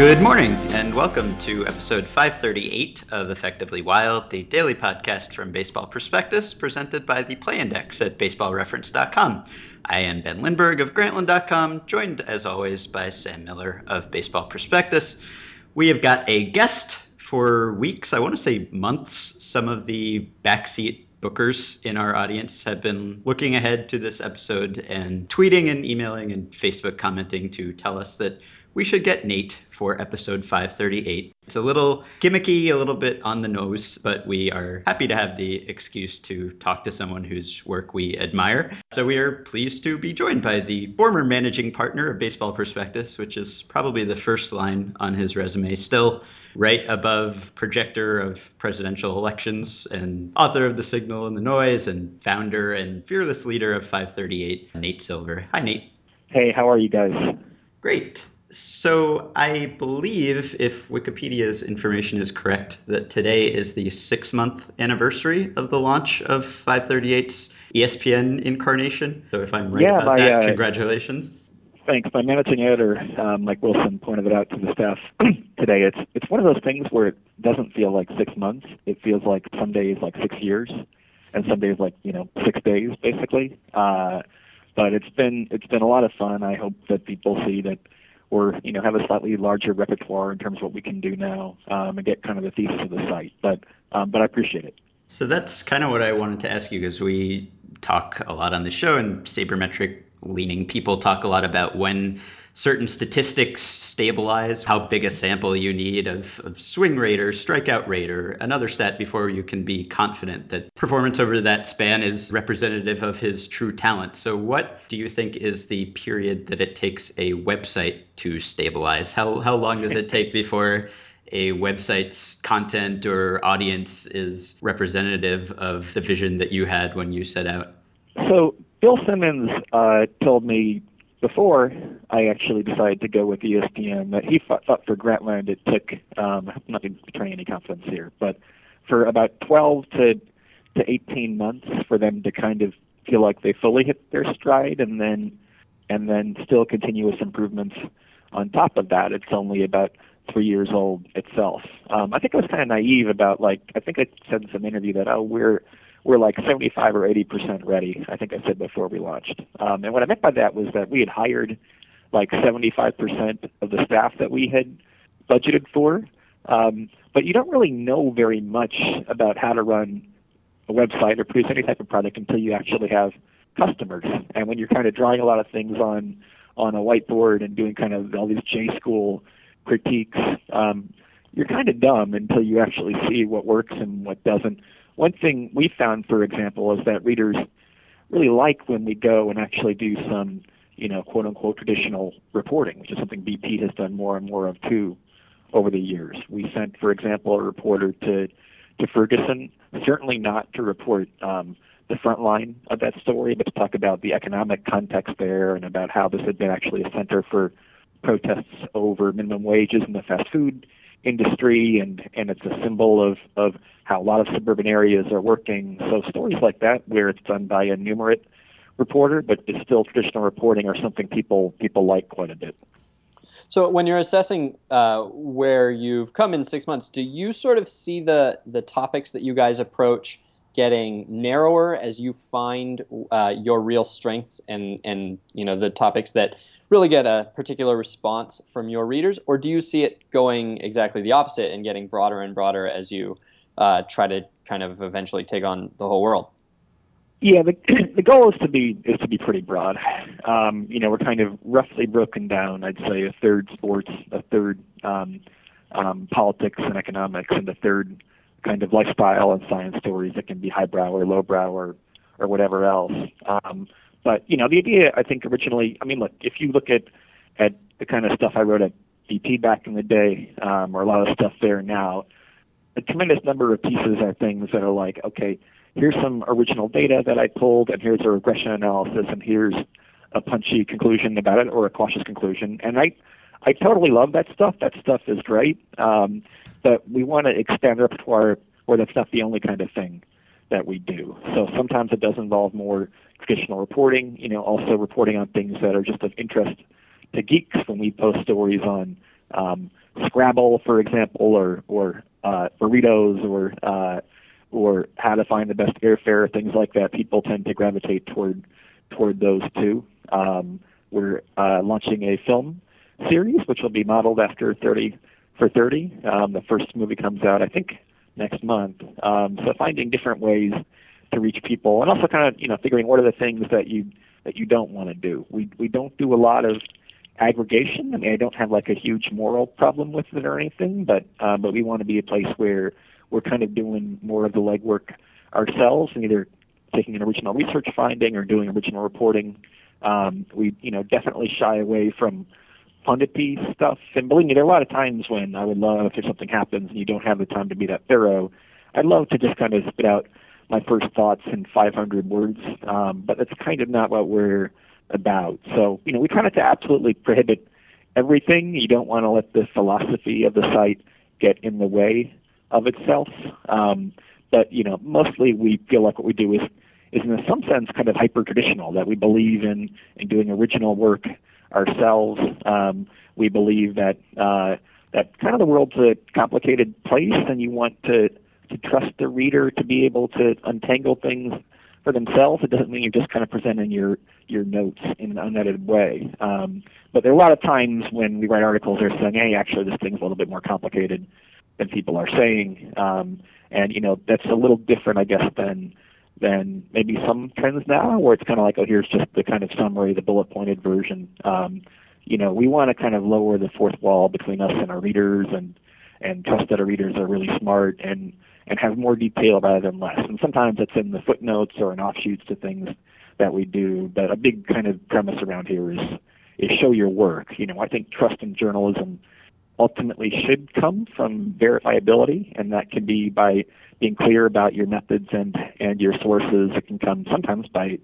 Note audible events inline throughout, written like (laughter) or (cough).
Good morning, and welcome to episode 538 of Effectively Wild, the daily podcast from Baseball Prospectus, presented by the Play Index at baseballreference.com. I am Ben Lindbergh of Grantland.com, joined as always by Sam Miller of Baseball Prospectus. We have got a guest for weeks, I want to say months. Some of the backseat bookers in our audience have been looking ahead to this episode and tweeting and emailing and Facebook commenting to tell us that we should get Nate for episode 538. It's a little gimmicky, a little bit on the nose, but we are happy to have the excuse to talk to someone whose work we admire. So we are pleased to be joined by the former managing partner of Baseball Prospectus, which is probably the first line on his resume, still right above projector of presidential elections and author of The Signal and the Noise and founder and fearless leader of 538, Nate Silver. Hi, Nate. Hey, how are you guys? Great. So I believe, if Wikipedia's information is correct, that today is the six-month anniversary of the launch of 538's ESPN incarnation. So if I'm right Yeah, about that, uh, congratulations. Thanks. My managing editor, um, Mike Wilson, pointed it out to the staff (clears throat) today. It's it's one of those things where it doesn't feel like six months. It feels like some days like six years, and some days like you know six days basically. Uh, but it's been it's been a lot of fun. I hope that people see that we're you know have a slightly larger repertoire in terms of what we can do now um, and get kind of the thesis of the site. But um, but I appreciate it. So that's kind of what I wanted to ask you because we talk a lot on the show, and sabermetric leaning people talk a lot about when certain statistics stabilize, how big a sample you need of, of swing rate or strikeout rate or another stat before you can be confident that performance over that span is representative of his true talent. So, what do you think is the period that it takes a website to stabilize? How, how long does it take before a website's content or audience is representative of the vision that you had when you set out? So Bill Simmons uh, told me before I actually decided to go with ESPN that he thought, thought for Grantland it took um, I'm not any confidence here, but for about 12 to to 18 months for them to kind of feel like they fully hit their stride, and then and then still continuous improvements on top of that. It's only about three years old itself. Um, I think I was kind of naive about like I think I said in some interview that oh we're we're like 75 or 80 percent ready. I think I said before we launched. Um, and what I meant by that was that we had hired like 75 percent of the staff that we had budgeted for. Um, but you don't really know very much about how to run a website or produce any type of product until you actually have customers. And when you're kind of drawing a lot of things on on a whiteboard and doing kind of all these J school critiques, um, you're kind of dumb until you actually see what works and what doesn't. One thing we found, for example, is that readers really like when we go and actually do some, you know, quote unquote traditional reporting, which is something BP has done more and more of too over the years. We sent, for example, a reporter to to Ferguson, certainly not to report um, the front line of that story, but to talk about the economic context there and about how this had been actually a center for protests over minimum wages in the fast food industry and and it's a symbol of of how a lot of suburban areas are working. So stories like that where it's done by a numerate reporter but it's still traditional reporting are something people people like quite a bit. So when you're assessing uh, where you've come in six months, do you sort of see the the topics that you guys approach getting narrower as you find uh, your real strengths and and you know the topics that really get a particular response from your readers, or do you see it going exactly the opposite and getting broader and broader as you uh, try to kind of eventually take on the whole world? Yeah, the (clears throat) the goal is to be is to be pretty broad. Um, you know, we're kind of roughly broken down. I'd say a third sports, a third um, um, politics and economics, and a third kind of lifestyle and science stories that can be highbrow or lowbrow or or whatever else. Um, but you know, the idea I think originally, I mean, look, if you look at at the kind of stuff I wrote at BP back in the day, um, or a lot of stuff there now, a tremendous number of pieces are things that are like, okay, here's some original data that I pulled, and here's a regression analysis, and here's a punchy conclusion about it or a cautious conclusion. And I, I totally love that stuff. That stuff is great. Um, but we want to expand the repertoire where that's not the only kind of thing that we do. So sometimes it does involve more traditional reporting, you know, also reporting on things that are just of interest to geeks when we post stories on um, Scrabble, for example, or or uh, burritos, or uh, or how to find the best airfare, things like that. People tend to gravitate toward toward those two. Um, we're uh, launching a film series, which will be modeled after 30 for 30. Um, the first movie comes out, I think, next month. Um, so finding different ways to reach people, and also kind of you know figuring what are the things that you that you don't want to do. We we don't do a lot of aggregation. I mean, I don't have like a huge moral problem with it or anything, but uh, but we want to be a place where we're kind of doing more of the legwork ourselves, and either taking an original research finding or doing original reporting. Um, we you know definitely shy away from pundity stuff. And believe me, there are a lot of times when I would love if something happens and you don't have the time to be that thorough. I'd love to just kind of spit out my first thoughts in 500 words, um, but that's kind of not what we're about. So, you know, we try not to absolutely prohibit everything. You don't want to let the philosophy of the site get in the way of itself. Um, but, you know, mostly we feel like what we do is, is in some sense kind of hyper traditional, that we believe in, in doing original work ourselves. Um, we believe that, uh, that kind of the world's a complicated place and you want to, to trust the reader to be able to untangle things for themselves. It doesn't mean you're just kind of presenting your your notes in an unedited way. Um, but there are a lot of times when we write articles, they're saying, "Hey, actually, this thing's a little bit more complicated than people are saying," um, and you know that's a little different, I guess, than than maybe some trends now, where it's kind of like, "Oh, here's just the kind of summary, the bullet pointed version." Um, you know, we want to kind of lower the fourth wall between us and our readers, and and trust that our readers are really smart and and have more detail rather than less. And sometimes it's in the footnotes or in offshoots to things that we do. But a big kind of premise around here is is show your work. You know, I think trust in journalism ultimately should come from verifiability, and that can be by being clear about your methods and and your sources. It can come sometimes by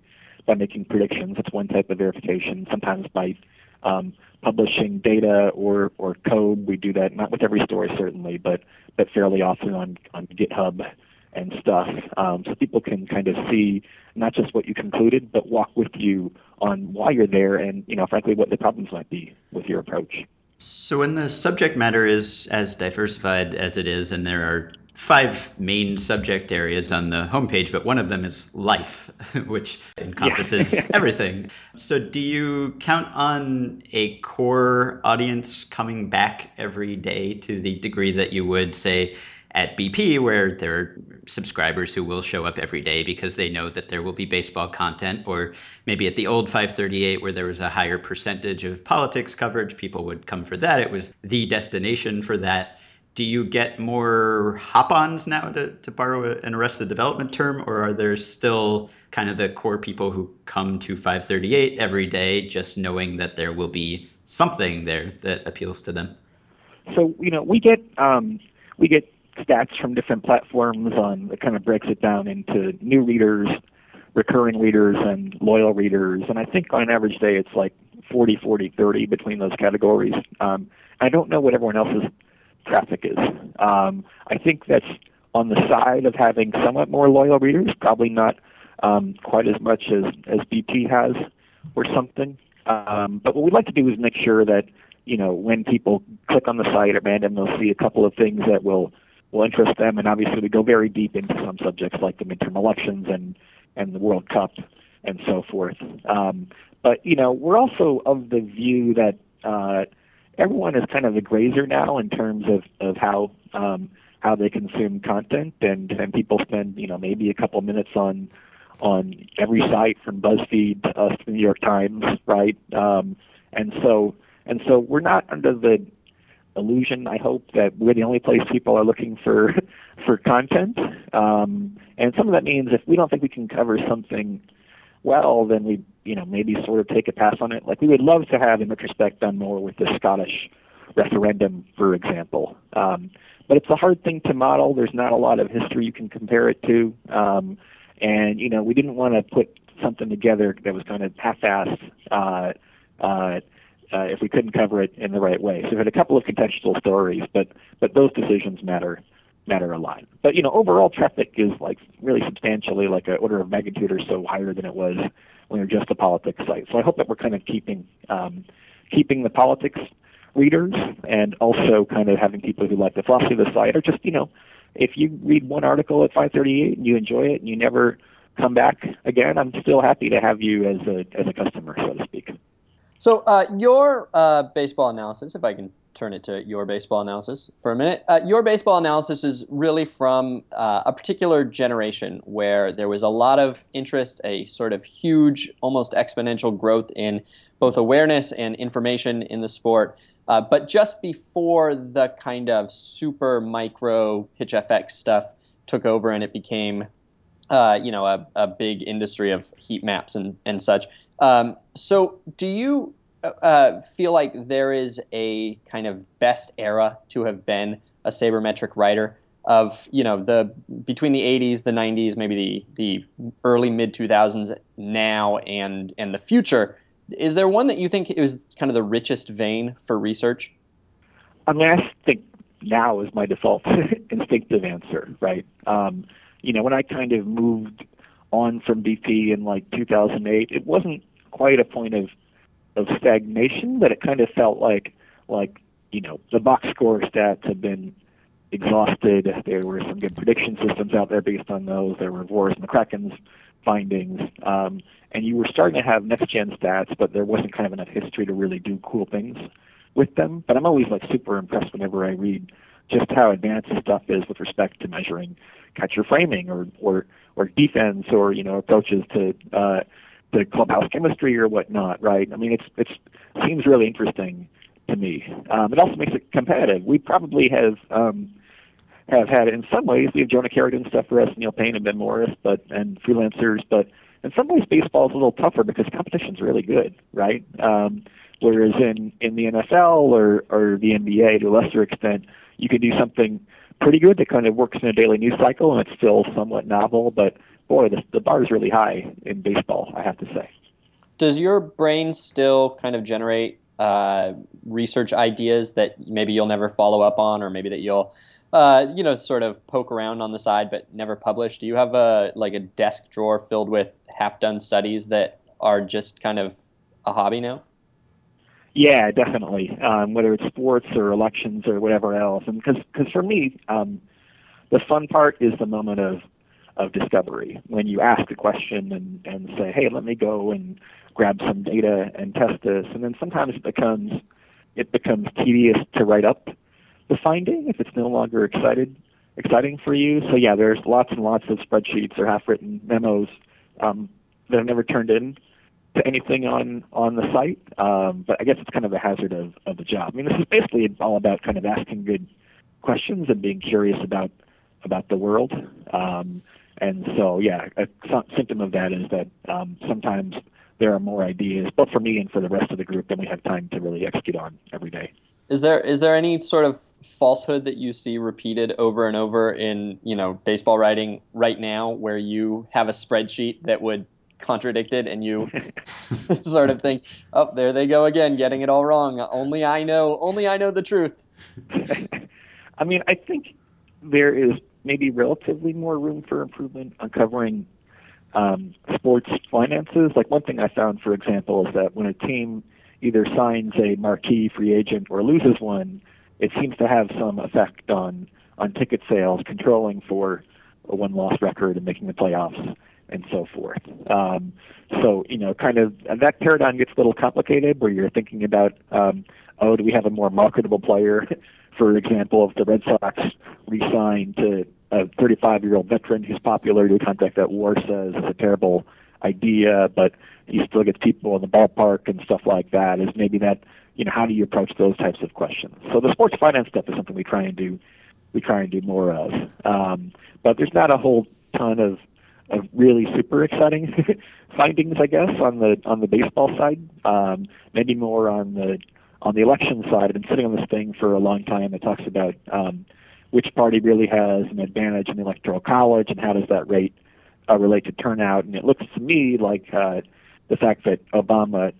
by making predictions. That's one type of verification. Sometimes by um, publishing data or, or code. We do that not with every story certainly, but but fairly often on on GitHub and stuff, um, so people can kind of see not just what you concluded, but walk with you on why you're there, and you know, frankly, what the problems might be with your approach. So, when the subject matter is as diversified as it is, and there are five main subject areas on the homepage, but one of them is life, (laughs) which encompasses (laughs) everything. So, do you count on a core audience coming back every day to the degree that you would say at BP, where there are subscribers who will show up every day because they know that there will be baseball content, or maybe at the old 538, where there was a higher percentage of politics coverage, people would come for that. It was the destination for that do you get more hop-ons now to, to borrow an arrested development term or are there still kind of the core people who come to 538 every day just knowing that there will be something there that appeals to them so you know we get um, we get stats from different platforms on it kind of breaks it down into new readers recurring readers and loyal readers and i think on an average day it's like 40 40 30 between those categories um, i don't know what everyone else's traffic is. Um, I think that's on the side of having somewhat more loyal readers, probably not um, quite as much as, as BP has or something. Um, but what we'd like to do is make sure that you know when people click on the site at random, they'll see a couple of things that will will interest them, and obviously we go very deep into some subjects like the midterm elections and and the World Cup and so forth. Um, but you know we're also of the view that uh, everyone is kind of a grazer now in terms of of how um, how they consume content, and and people spend you know maybe a couple minutes on on every site from BuzzFeed to us to the New York Times, right? Um, and so and so we're not under the illusion, I hope, that we're the only place people are looking for (laughs) for content. Um, and some of that means if we don't think we can cover something well, then we you know maybe sort of take a pass on it. Like we would love to have in retrospect done more with the Scottish referendum, for example. Um, but it's a hard thing to model. There's not a lot of history you can compare it to, um, and you know we didn't want to put something together that was kind of half-assed. Uh, uh, uh, if we couldn't cover it in the right way, so we had a couple of contextual stories, but but those decisions matter matter a lot. But you know, overall traffic is like really substantially like an order of magnitude or so higher than it was when we were just a politics site. So I hope that we're kind of keeping um, keeping the politics readers and also kind of having people who like the philosophy of the site or just, you know, if you read one article at 538 and you enjoy it and you never come back again, I'm still happy to have you as a as a customer, so to speak. So uh, your uh, baseball analysis, if I can turn it to your baseball analysis for a minute, uh, your baseball analysis is really from uh, a particular generation where there was a lot of interest, a sort of huge, almost exponential growth in both awareness and information in the sport. Uh, but just before the kind of super micro pitch FX stuff took over and it became, uh, you know, a, a big industry of heat maps and, and such. Um, so, do you uh, feel like there is a kind of best era to have been a sabermetric writer of you know the between the 80s, the 90s, maybe the the early mid 2000s, now and and the future? Is there one that you think is kind of the richest vein for research? I mean, I think now is my default (laughs) instinctive answer, right? Um, you know, when I kind of moved on from BP in like 2008, it wasn't quite a point of of stagnation, but it kind of felt like like you know the box score stats had been exhausted. There were some good prediction systems out there based on those. There were Voros McCracken's findings, um, and you were starting to have next gen stats, but there wasn't kind of enough history to really do cool things with them. But I'm always like super impressed whenever I read just how advanced stuff is with respect to measuring catcher framing or or or defense or you know approaches to uh, the clubhouse chemistry or whatnot, right? I mean, it's it's seems really interesting to me. Um, it also makes it competitive. We probably have um, have had in some ways we have Jonah Kerrigan stuff for us, Neil Paine and Ben Morris, but and freelancers, but in some ways baseball is a little tougher because competition's really good, right? Um, whereas in in the NFL or or the NBA to a lesser extent, you could do something pretty good that kind of works in a daily news cycle and it's still somewhat novel, but boy, the, the bar is really high in baseball, I have to say. Does your brain still kind of generate uh, research ideas that maybe you'll never follow up on, or maybe that you'll, uh, you know, sort of poke around on the side but never publish? Do you have a like a desk drawer filled with half-done studies that are just kind of a hobby now? Yeah, definitely. Um, whether it's sports or elections or whatever else, and because because for me, um, the fun part is the moment of of discovery when you ask a question and and say, hey, let me go and grab some data and test this, and then sometimes it becomes it becomes tedious to write up the finding if it's no longer excited exciting for you. So yeah, there's lots and lots of spreadsheets or half-written memos um, that have never turned in to anything on on the site. Um, but I guess it's kind of a hazard of, of the job. I mean, this is basically all about kind of asking good questions and being curious about about the world. Um, and so, yeah, a symptom of that is that um, sometimes there are more ideas, both for me and for the rest of the group, than we have time to really execute on every day. Is there is there any sort of falsehood that you see repeated over and over in you know baseball writing right now, where you have a spreadsheet that would contradicted and you (laughs) (laughs) sort of think, oh, there they go again, getting it all wrong. Only I know, only I know the truth. (laughs) I mean, I think there is maybe relatively more room for improvement on covering um, sports finances. Like one thing I found, for example, is that when a team either signs a marquee free agent or loses one, it seems to have some effect on on ticket sales, controlling for a one-loss record and making the playoffs and so forth. Um, so you know, kind of that paradigm gets a little complicated where you're thinking about, um, oh, do we have a more marketable player? (laughs) For example, if the Red Sox re-sign to a 35-year-old veteran who's popular to a contract that WAR says is a terrible idea, but he still gets people in the ballpark and stuff like that. Is maybe that you know how do you approach those types of questions? So the sports finance stuff is something we try and do we try and do more of. Um, but there's not a whole ton of of really super exciting (laughs) findings, I guess, on the on the baseball side. Um, maybe more on the on the election side. I've been sitting on this thing for a long time that talks about um, which party really has an advantage in the electoral college and how does that rate uh, relate to turnout. And it looks to me like uh, the fact that Obama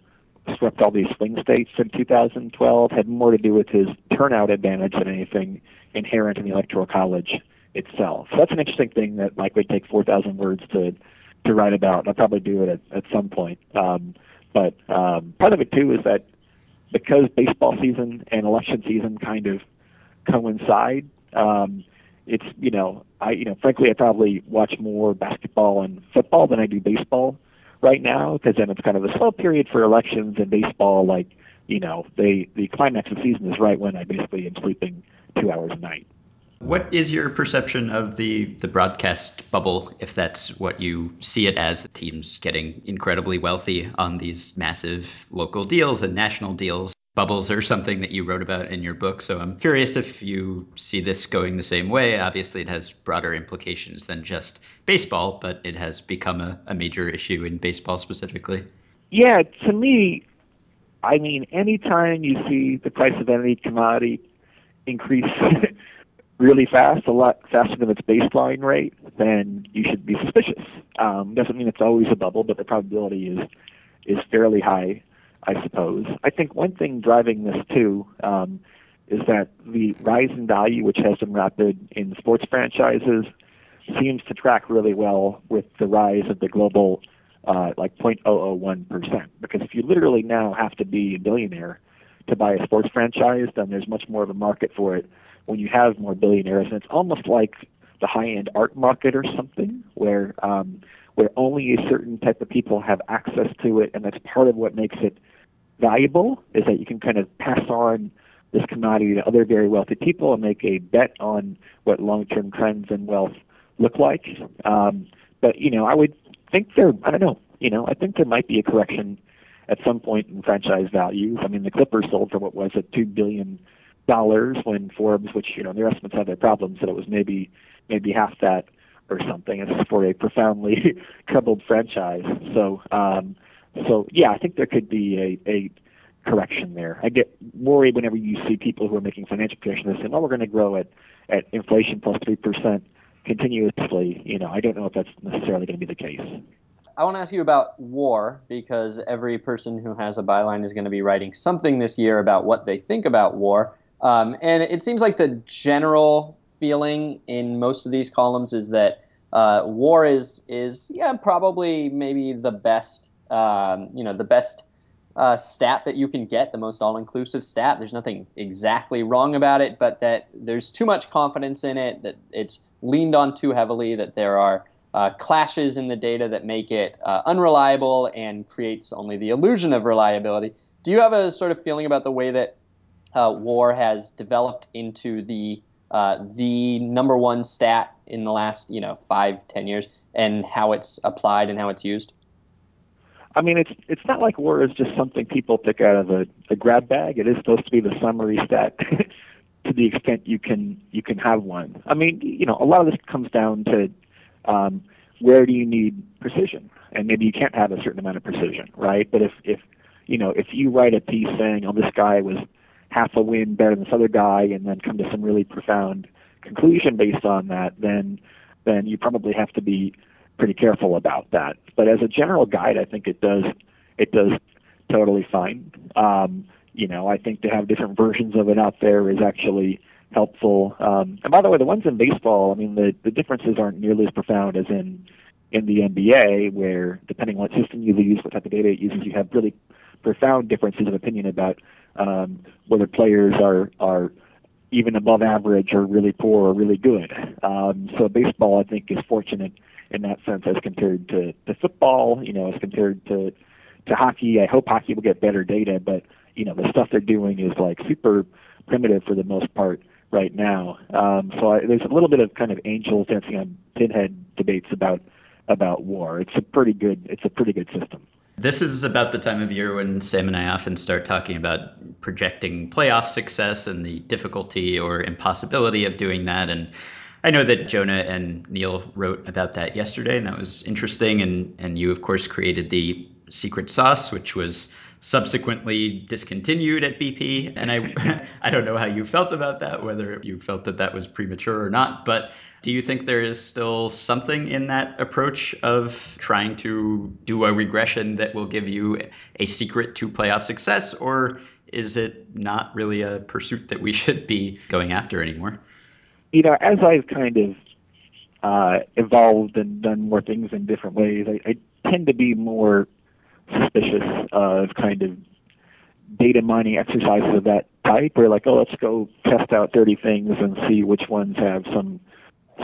swept all these swing states in 2012 had more to do with his turnout advantage than anything inherent in the electoral college itself. So that's an interesting thing that like would take 4,000 words to to write about. I'll probably do it at, at some point. Um, but um, part of it too is that because baseball season and election season kind of coincide. Um, it's you know I you know frankly I probably watch more basketball and football than I do baseball right now because then it's kind of a slow period for elections and baseball like you know they the climax of season is right when I basically am sleeping two hours a night. What is your perception of the, the broadcast bubble, if that's what you see it as? Teams getting incredibly wealthy on these massive local deals and national deals. Bubbles are something that you wrote about in your book, so I'm curious if you see this going the same way. Obviously, it has broader implications than just baseball, but it has become a, a major issue in baseball specifically. Yeah, to me, I mean, anytime you see the price of any commodity increase (laughs) really fast, a lot faster than its baseline rate, then you should be suspicious. Um, doesn't mean it's always a bubble, but the probability is is fairly high, I suppose. I think one thing driving this too um, is that the rise in value, which has been rapid in sports franchises, seems to track really well with the rise of the global uh, like 0.001 percent. Because if you literally now have to be a billionaire to buy a sports franchise, then there's much more of a market for it when you have more billionaires, and it's almost like the high-end art market or something, where um, where only a certain type of people have access to it, and that's part of what makes it valuable. Is that you can kind of pass on this commodity to other very wealthy people and make a bet on what long-term trends and wealth look like. Um, but you know, I would think there. I don't know. You know, I think there might be a correction at some point in franchise values. I mean, the Clippers sold for what was it, two billion dollars when Forbes, which you know their estimates have their problems, said it was maybe maybe half that or something. It's for a profoundly (laughs) troubled franchise. So um, so yeah, I think there could be a, a correction there. I get worried whenever you see people who are making financial projections saying, "Well, we're going to grow at at inflation plus three percent continuously." You know, I don't know if that's necessarily going to be the case. I want to ask you about war because every person who has a byline is going to be writing something this year about what they think about war. Um, and it seems like the general feeling in most of these columns is that uh, war is is yeah probably maybe the best um, you know the best uh, stat that you can get, the most all-inclusive stat. There's nothing exactly wrong about it, but that there's too much confidence in it, that it's leaned on too heavily, that there are uh, clashes in the data that make it uh, unreliable and creates only the illusion of reliability. Do you have a sort of feeling about the way that uh, war has developed into the uh, the number one stat in the last you know five ten years and how it's applied and how it's used? I mean it's it's not like war is just something people pick out of a, a grab bag. It is supposed to be the summary stat (laughs) to the extent you can you can have one. I mean you know a lot of this comes down to um, where do you need precision? And maybe you can't have a certain amount of precision right? But if if you know if you write a piece saying oh this guy was half a win better than this other guy and then come to some really profound conclusion based on that, then then you probably have to be pretty careful about that. But as a general guide, I think it does it does totally fine. Um, you know, I think to have different versions of it out there is actually helpful. Um, and by the way, the ones in baseball, I mean, the the differences aren't nearly as profound as in in the NBA, where depending on what system you use, what type of data it uses, you have really profound differences of opinion about um, whether players are are even above average or really poor or really good. Um, so baseball, I think, is fortunate in that sense as compared to, to football. You know, as compared to to hockey. I hope hockey will get better data, but you know, the stuff they're doing is like super primitive for the most part right now. Um, so I, there's a little bit of kind of angels dancing on pinhead debates about about war. It's a pretty good it's a pretty good system. This is about the time of year when Sam and I often start talking about projecting playoff success and the difficulty or impossibility of doing that. And I know that Jonah and Neil wrote about that yesterday, and that was interesting. And, and you, of course, created the secret sauce, which was subsequently discontinued at BP. And I, (laughs) I don't know how you felt about that, whether you felt that that was premature or not. But do you think there is still something in that approach of trying to do a regression that will give you a secret to playoff success, or is it not really a pursuit that we (laughs) should be going after anymore? You know, as I've kind of uh, evolved and done more things in different ways, I, I tend to be more suspicious of kind of data mining exercises of that type, where like, oh, let's go test out 30 things and see which ones have some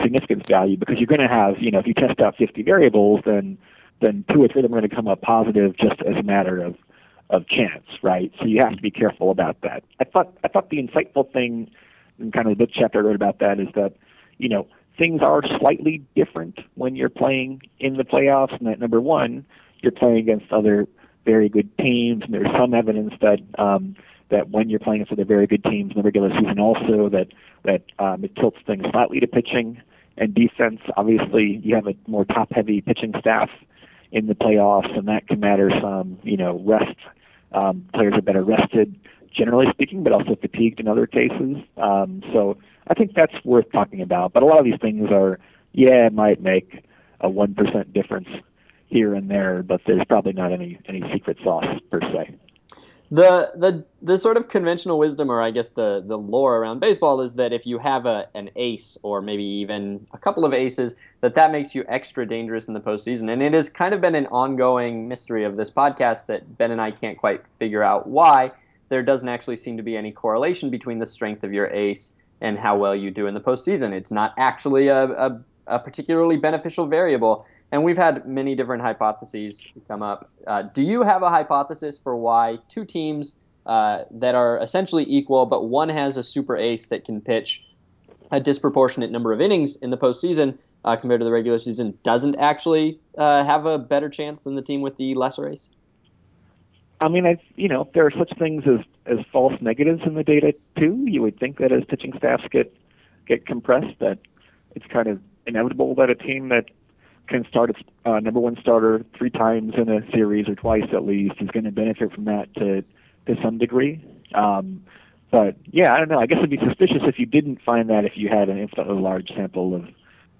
significance value, because you're going to have, you know, if you test out 50 variables, then then two or three of them are going to come up positive just as a matter of of chance, right? So you have to be careful about that. I thought I thought the insightful thing in kind of the book chapter I wrote about that is that, you know, things are slightly different when you're playing in the playoffs. And that number one, you're playing against other very good teams, and there's some evidence that um, that when you're playing against other very good teams in the regular season, also that that um, it tilts things slightly to pitching and defense. Obviously, you have a more top-heavy pitching staff in the playoffs, and that can matter some. You know, rest um, players are better rested, generally speaking, but also fatigued in other cases. Um, so I think that's worth talking about. But a lot of these things are, yeah, it might make a one percent difference here and there, but there's probably not any any secret sauce per se. The the the sort of conventional wisdom or i guess the the lore around baseball is that if you have a an ace or maybe even a couple of aces that that makes you extra dangerous in the postseason. And it has kind of been an ongoing mystery of this podcast that ben and i can't quite figure out why. There doesn't actually seem to be any correlation between the strength of your ace and how well you do in the postseason. It's not actually a, a, a particularly beneficial variable and we've had many different hypotheses come up. Uh, do you have a hypothesis for why two teams uh, that are essentially equal, but one has a super ace that can pitch a disproportionate number of innings in the postseason uh, compared to the regular season, doesn't actually uh, have a better chance than the team with the lesser ace? I mean, I you know there are such things as as false negatives in the data too. You would think that as pitching staffs get get compressed, that it's kind of inevitable that a team that can start its uh, number one starter three times in a series or twice at least is going to benefit from that to to some degree. Um, but yeah, I don't know. I guess it'd be suspicious if you didn't find that if you had an infinitely large sample of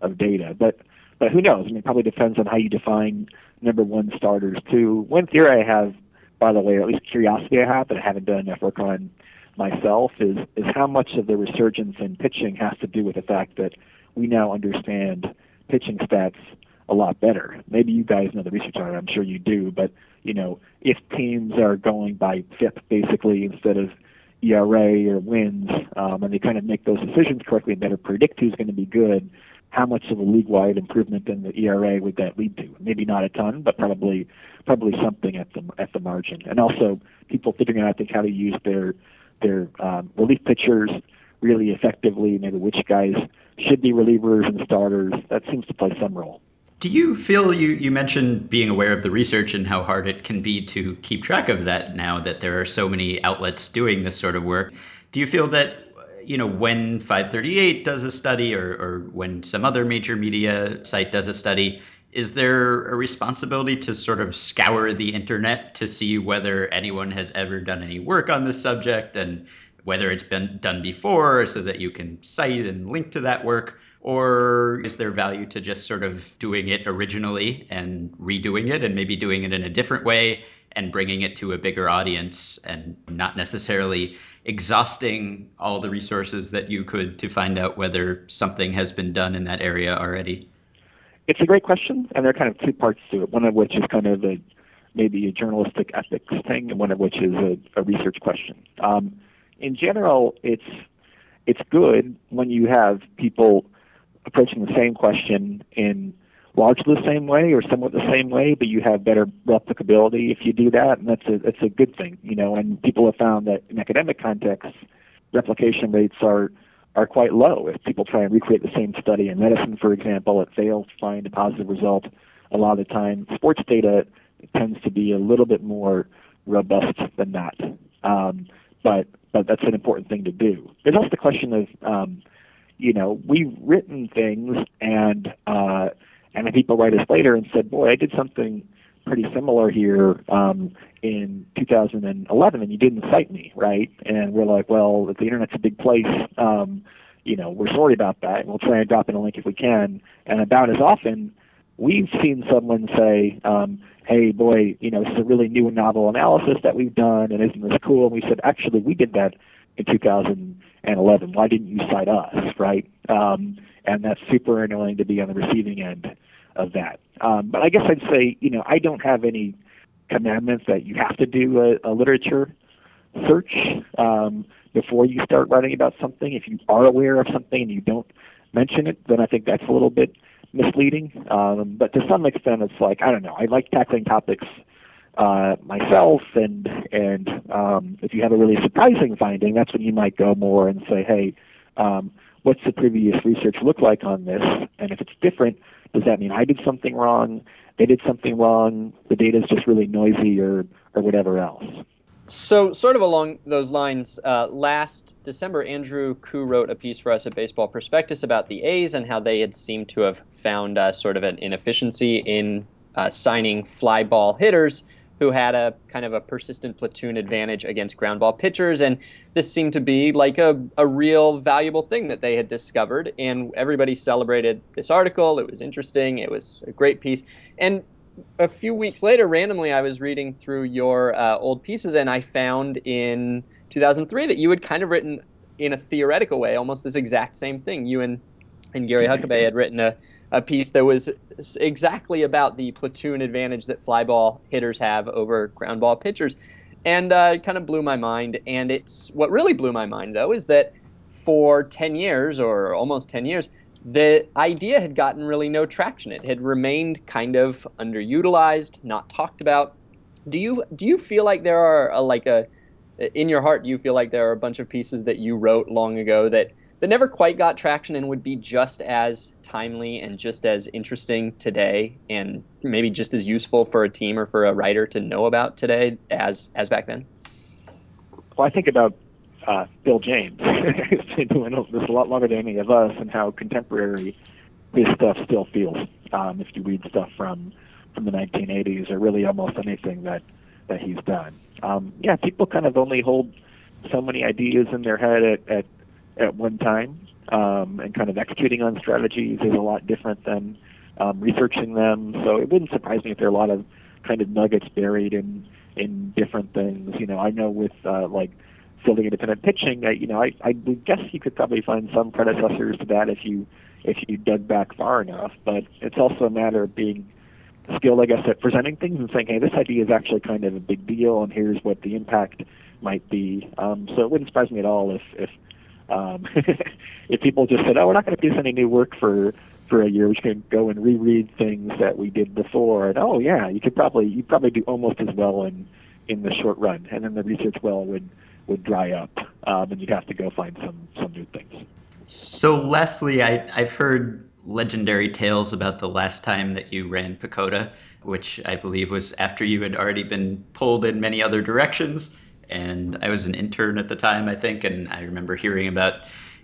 of data. But but who knows? I mean, it probably depends on how you define number one starters too. One theory I have, by the way, or at least curiosity I have that I haven't done enough work on myself, is is how much of the resurgence in pitching has to do with the fact that we now understand pitching stats a lot better. Maybe you guys know the research on it. I'm sure you do. But you know, if teams are going by FIP basically instead of ERA or wins, um, and they kind of make those decisions correctly and better predict who's going to be good, how much of a league-wide improvement in the ERA would that lead to? Maybe not a ton, but probably probably something at the at the margin. And also, people figuring out I think how to use their their um, relief pitchers really effectively. Maybe which guys should be relievers and starters. That seems to play some role. Do you feel you, you mentioned being aware of the research and how hard it can be to keep track of that now that there are so many outlets doing this sort of work? Do you feel that you know when 538 does a study or, or when some other major media site does a study, is there a responsibility to sort of scour the internet to see whether anyone has ever done any work on this subject and whether it's been done before so that you can cite and link to that work? Or is there value to just sort of doing it originally and redoing it and maybe doing it in a different way and bringing it to a bigger audience and not necessarily exhausting all the resources that you could to find out whether something has been done in that area already? It's a great question, and there are kind of two parts to it. One of which is kind of a maybe a journalistic ethics thing, and one of which is a, a research question. Um, in general, it's it's good when you have people approaching the same question in largely the same way or somewhat the same way, but you have better replicability if you do that, and that's a that's a good thing, you know. And people have found that in academic contexts, replication rates are are quite low. If people try and recreate the same study in medicine, for example, it fails to find a positive result a lot of the time. Sports data tends to be a little bit more robust than that, um, but but that's an important thing to do. There's also the question of um, you know, we've written things and uh, and then people write us later and said, boy, I did something pretty similar here um, in 2011, and you didn't cite me, right? And we're like, well, the internet's a big place. Um, you know, we're sorry about that, and we'll try and drop in a link if we can. And about as often, we've seen someone say, um, hey, boy, you know, this is a really new and novel analysis that we've done, and isn't this cool? And we said, actually, we did that in 2011. Why didn't you cite us, right? Um, and that's super annoying to be on the receiving end of that. Um, but I guess I'd say, you know, I don't have any commandments that you have to do a, a literature search um, before you start writing about something. If you are aware of something and you don't mention it, then I think that's a little bit misleading. Um, but to some extent, it's like I don't know. I like tackling topics uh, myself, and and um, if you have a really surprising finding, that's when you might go more and say, hey, um, what's the previous research look like on this? And if it's different, does that mean I did something wrong? They did something wrong. The data is just really noisy, or or whatever else. So, sort of along those lines, uh, last December, Andrew Koo wrote a piece for us at Baseball Prospectus about the A's and how they had seemed to have found uh, sort of an inefficiency in uh, signing fly ball hitters who had a kind of a persistent platoon advantage against ground ball pitchers. And this seemed to be like a, a real valuable thing that they had discovered. And everybody celebrated this article. It was interesting, it was a great piece. And a few weeks later, randomly, I was reading through your uh, old pieces, and I found in 2003 that you had kind of written in a theoretical way almost this exact same thing. You and and Gary Huckabay had written a, a piece that was exactly about the platoon advantage that fly ball hitters have over ground ball pitchers. And uh, it kind of blew my mind. And it's what really blew my mind, though, is that for 10 years or almost 10 years, the idea had gotten really no traction. It had remained kind of underutilized, not talked about. Do you do you feel like there are a, like a in your heart? Do you feel like there are a bunch of pieces that you wrote long ago that that never quite got traction and would be just as timely and just as interesting today and maybe just as useful for a team or for a writer to know about today as as back then? Well, I think about uh, Bill James. (laughs) He's been doing this a lot longer than any of us, and how contemporary his stuff still feels. Um, if you read stuff from from the 1980s, or really almost anything that that he's done. Um, yeah, people kind of only hold so many ideas in their head at, at at one time, um, and kind of executing on strategies is a lot different than um, researching them. So it wouldn't surprise me if there are a lot of kind of nuggets buried in in different things. You know, I know with uh, like fielding independent pitching, I, you know, I, I guess you could probably find some predecessors to that if you if you dug back far enough. But it's also a matter of being skilled, I guess, at presenting things and saying, hey, this idea is actually kind of a big deal, and here's what the impact might be. Um, so it wouldn't surprise me at all if if um, (laughs) if people just said, "Oh, we're not going to produce any new work for for a year. We can go and reread things that we did before." And oh yeah, you could probably you probably do almost as well in in the short run, and then the research well would would dry up, um, and you'd have to go find some some new things. So Leslie, I, I've heard legendary tales about the last time that you ran PECOTA, which I believe was after you had already been pulled in many other directions and I was an intern at the time, I think, and I remember hearing about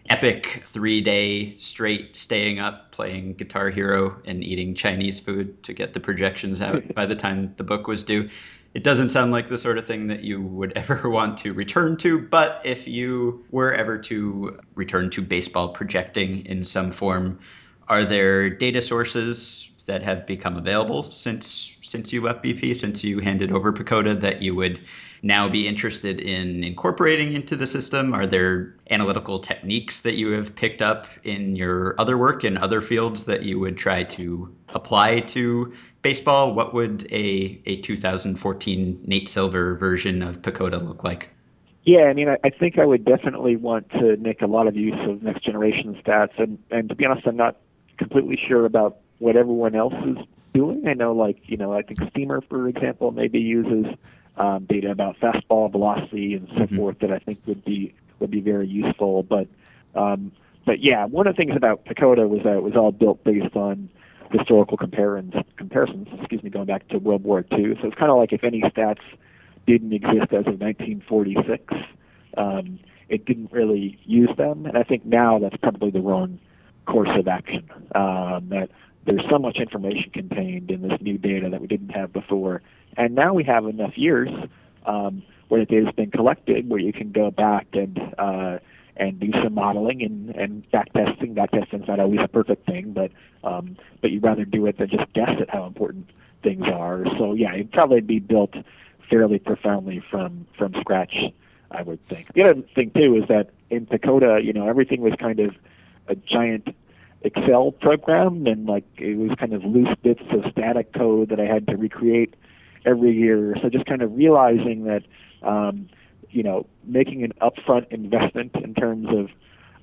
epic three day straight staying up playing Guitar Hero and eating Chinese food to get the projections out (laughs) by the time the book was due. It doesn't sound like the sort of thing that you would (laughs) ever want to return to, but if you were ever to return to baseball projecting in some form, are there data sources that have become available since since you left BP, since you handed over PECOTA that you would now be interested in incorporating into the system? Are there analytical techniques that you have picked up in your other work in other fields that you would try to apply to baseball? What would a, a 2014 Nate Silver version of PECOTA look like? Yeah, I mean, I, I think I would definitely want to make a lot of use of next generation stats, and and to be honest, I'm not completely sure about what everyone else is doing. I know, like you know, I think Steamer, for example, maybe uses um, data about fastball velocity and so mm-hmm. forth that I think would be would be very useful. But um, but yeah, one of the things about PECOTA was that it was all built based on historical comparisons. Comparisons, excuse me, going back to World War II. So it's kind of like if any stats didn't exist as of 1946, um, it didn't really use them. And I think now that's probably the wrong course of action. Um, that there's so much information contained in this new data that we didn't have before and now we have enough years um, where the data's been collected where you can go back and uh, and do some modeling and, and back testing. Back testing is not always a perfect thing, but um, but you'd rather do it than just guess at how important things are. So yeah, it'd probably be built fairly profoundly from from scratch, I would think. The other thing too is that in PECOTA, you know, everything was kind of a giant Excel program, and like it was kind of loose bits of static code that I had to recreate every year. So just kind of realizing that um, you know, making an upfront investment in terms of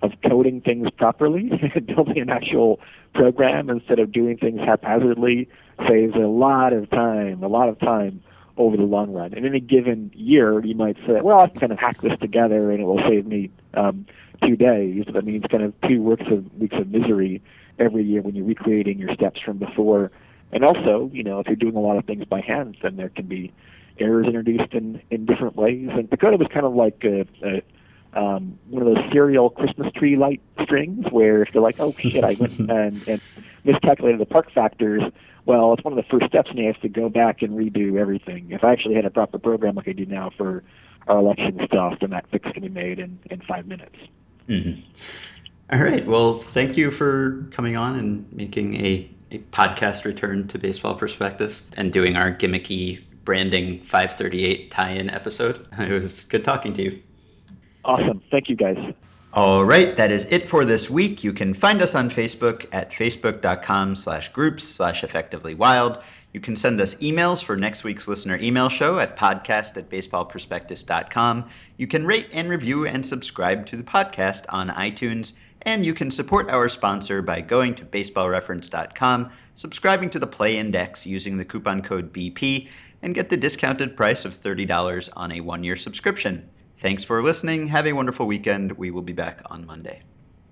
of coding things properly, (laughs) building an actual program instead of doing things haphazardly saves a lot of time, a lot of time over the long run. In any given year, you might say, well, I can kind of hack this together and it will save me um, two days. That means kind of two weeks of weeks of misery every year when you're recreating your steps from before. And also, you know, if you're doing a lot of things by hand, then there can be errors introduced in, in different ways. And PECOTA was kind of like a, a um, one of those serial Christmas tree light strings where if you're like, oh shit, I went (laughs) and, and miscalculated the park factors, well, it's one of the first steps, and you have to go back and redo everything. If I actually had a proper program like I do now for our election stuff, then that fix can be made in, in five minutes. Mm-hmm. All right. Well, thank you for coming on and making a, a podcast return to Baseball Prospectus and doing our gimmicky branding 538 tie-in episode. (laughs) It was good talking to you. Awesome. Thank you, guys. All right, that is it for this week. You can find us on Facebook at facebook.com slash groups slash effectively wild. You can send us emails for next week's listener email show at podcast at baseballprospectus.com. You can rate and review and subscribe to the podcast on iTunes. And you can support our sponsor by going to baseballreference.com, subscribing to the Play Index using the coupon code BP, and get the discounted price of $30 on a one year subscription. Thanks for listening. Have a wonderful weekend. We will be back on Monday.